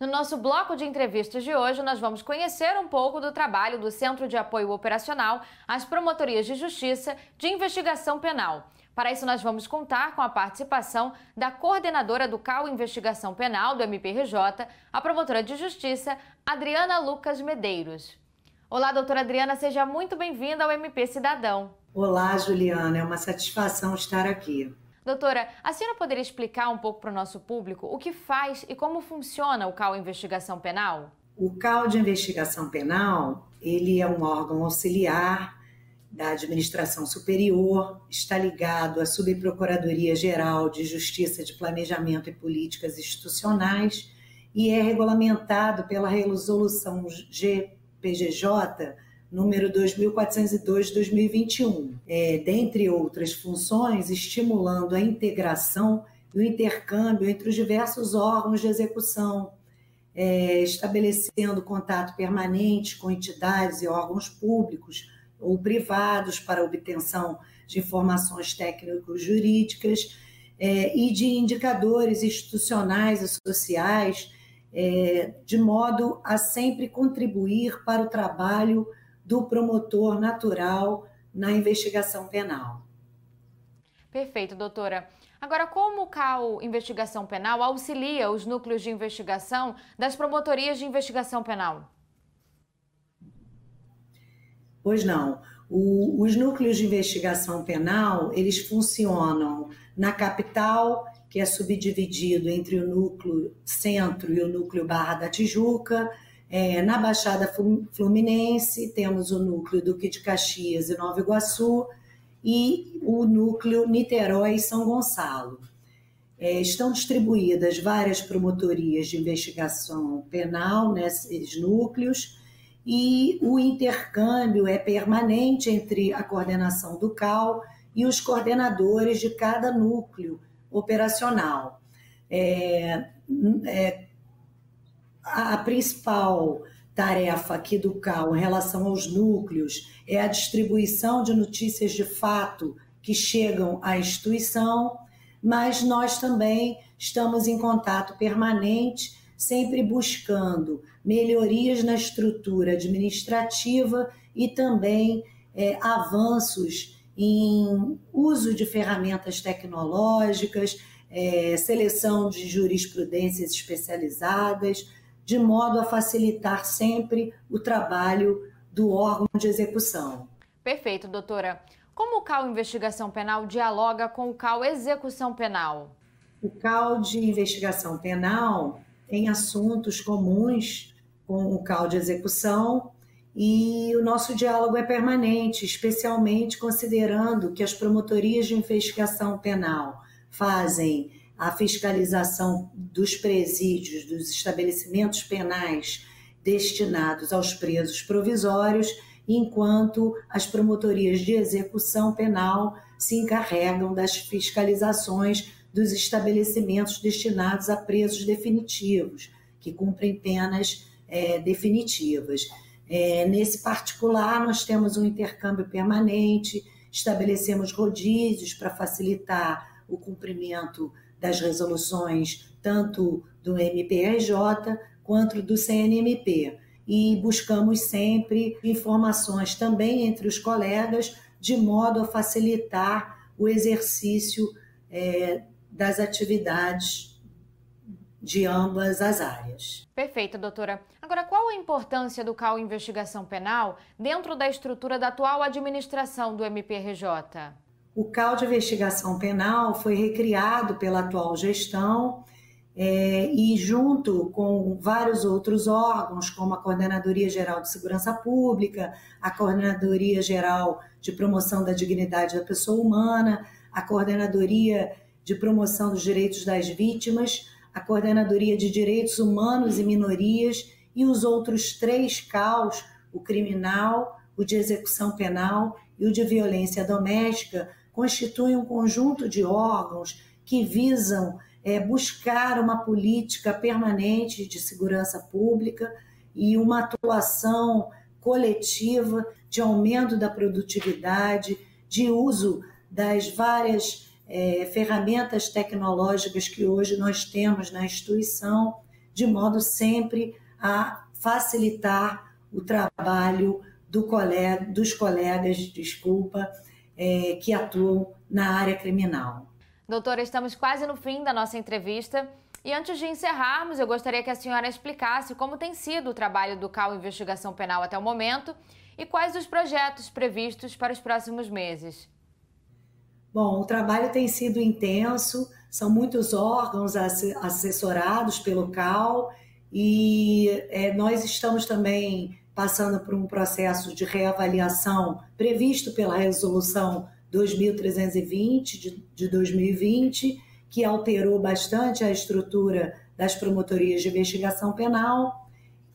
No nosso bloco de entrevistas de hoje, nós vamos conhecer um pouco do trabalho do Centro de Apoio Operacional às Promotorias de Justiça de Investigação Penal. Para isso, nós vamos contar com a participação da coordenadora do CAU Investigação Penal do MPRJ, a promotora de Justiça, Adriana Lucas Medeiros. Olá, doutora Adriana, seja muito bem-vinda ao MP Cidadão. Olá, Juliana, é uma satisfação estar aqui. Doutora, a senhora poderia explicar um pouco para o nosso público o que faz e como funciona o CAL Investigação Penal? O CAL de Investigação Penal, ele é um órgão auxiliar da administração superior, está ligado à Subprocuradoria Geral de Justiça de Planejamento e Políticas Institucionais e é regulamentado pela Resolução GPGJ número 2402 de 2021, é, dentre outras funções, estimulando a integração e o intercâmbio entre os diversos órgãos de execução, é, estabelecendo contato permanente com entidades e órgãos públicos ou privados para obtenção de informações técnico-jurídicas é, e de indicadores institucionais e sociais, é, de modo a sempre contribuir para o trabalho do promotor natural na investigação penal. Perfeito, doutora. Agora, como o CAL Investigação Penal auxilia os núcleos de investigação das promotorias de investigação penal? Pois não. O, os núcleos de investigação penal, eles funcionam na capital, que é subdividido entre o núcleo centro e o núcleo Barra da Tijuca, é, na Baixada Fluminense, temos o núcleo Duque de Caxias e Nova Iguaçu e o núcleo Niterói e São Gonçalo. É, estão distribuídas várias promotorias de investigação penal nesses núcleos e o intercâmbio é permanente entre a coordenação do CAL e os coordenadores de cada núcleo operacional. É, é, a, principal tarefa aqui do CAL em relação aos núcleos é a distribuição de notícias de fato que chegam à instituição, mas nós também estamos em contato permanente, sempre buscando melhorias na estrutura administrativa e também é, avanços em uso de ferramentas tecnológicas, é, seleção de jurisprudências especializadas, de modo a facilitar sempre o trabalho do órgão de execução. Perfeito, doutora. Como o CAL Investigação Penal dialoga com o CAL Execução Penal? O CAL de Investigação Penal tem assuntos comuns com o CAL de Execução e o nosso diálogo é permanente, especialmente considerando que as promotorias de investigação penal fazem a fiscalização dos presídios, dos estabelecimentos penais destinados aos presos provisórios, enquanto as promotorias de execução penal se encarregam das fiscalizações dos estabelecimentos destinados a presos definitivos, que cumprem penas é, definitivas. É, nesse particular, nós temos um intercâmbio permanente, estabelecemos rodízios para facilitar o cumprimento das resoluções, tanto do MPRJ quanto do CNMP. E buscamos sempre informações também entre os colegas, de modo a facilitar o exercício é, das atividades de ambas as áreas. Perfeito, doutora. Agora, qual a importância do CAU Investigação Penal dentro da estrutura da atual administração do MPRJ? O CAL de Investigação Penal foi recriado pela atual gestão é, e, junto com vários outros órgãos, como a Coordenadoria Geral de Segurança Pública, a Coordenadoria Geral de Promoção da Dignidade da Pessoa Humana, a Coordenadoria de Promoção dos Direitos das Vítimas, a Coordenadoria de Direitos Humanos e Minorias e os outros três CAUs, o criminal, o de execução penal e o de violência doméstica, constituem um conjunto de órgãos que visam é, buscar uma política permanente de segurança pública e uma atuação coletiva de aumento da produtividade, de uso das várias é, ferramentas tecnológicas que hoje nós temos na instituição, de modo sempre a facilitar o trabalho do colega, dos colegas, desculpa, é, que atuam na área criminal. Doutora, estamos quase no fim da nossa entrevista. E antes de encerrarmos, eu gostaria que a senhora explicasse como tem sido o trabalho do CAL Investigação Penal até o momento e quais os projetos previstos para os próximos meses. Bom, o trabalho tem sido intenso, são muitos órgãos assessorados pelo CAL e é, nós estamos também passando por um processo de reavaliação previsto pela resolução 2320 de, de 2020, que alterou bastante a estrutura das promotorias de investigação penal.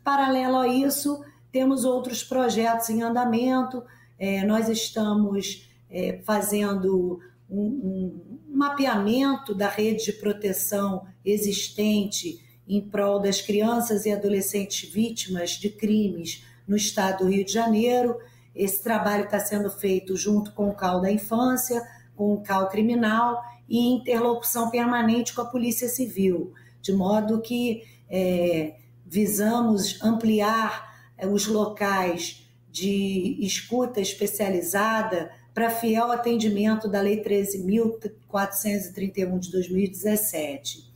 Paralelo a isso, temos outros projetos em andamento. É, nós estamos é, fazendo um, um mapeamento da rede de proteção existente em prol das crianças e adolescentes vítimas de crimes no estado do Rio de Janeiro. Esse trabalho está sendo feito junto com o CAL da Infância, com o CAL Criminal e interlocução permanente com a Polícia Civil, de modo que é, visamos ampliar é, os locais de escuta especializada para fiel atendimento da Lei 13.431 de 2017.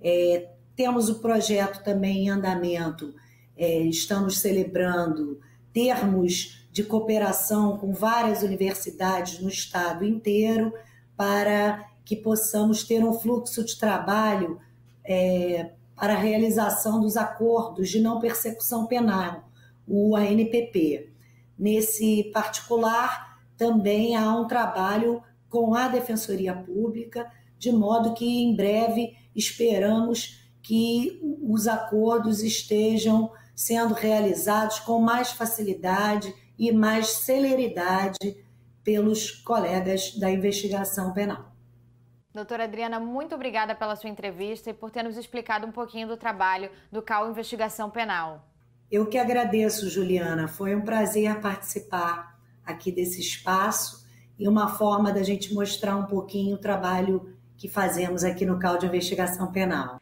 É, temos o projeto também em andamento, é, estamos celebrando termos de cooperação com várias universidades no estado inteiro para que possamos ter um fluxo de trabalho é, para a realização dos acordos de não persecução penal, o ANPP. Nesse particular, também há um trabalho com a Defensoria Pública, de modo que em breve esperamos que os acordos estejam sendo realizados com mais facilidade e mais celeridade pelos colegas da investigação penal. Doutora Adriana, muito obrigada pela sua entrevista e por ter nos explicado um pouquinho do trabalho do CAL Investigação Penal. Eu que agradeço, Juliana. Foi um prazer participar aqui desse espaço e uma forma da gente mostrar um pouquinho o trabalho que fazemos aqui no CAL de Investigação Penal.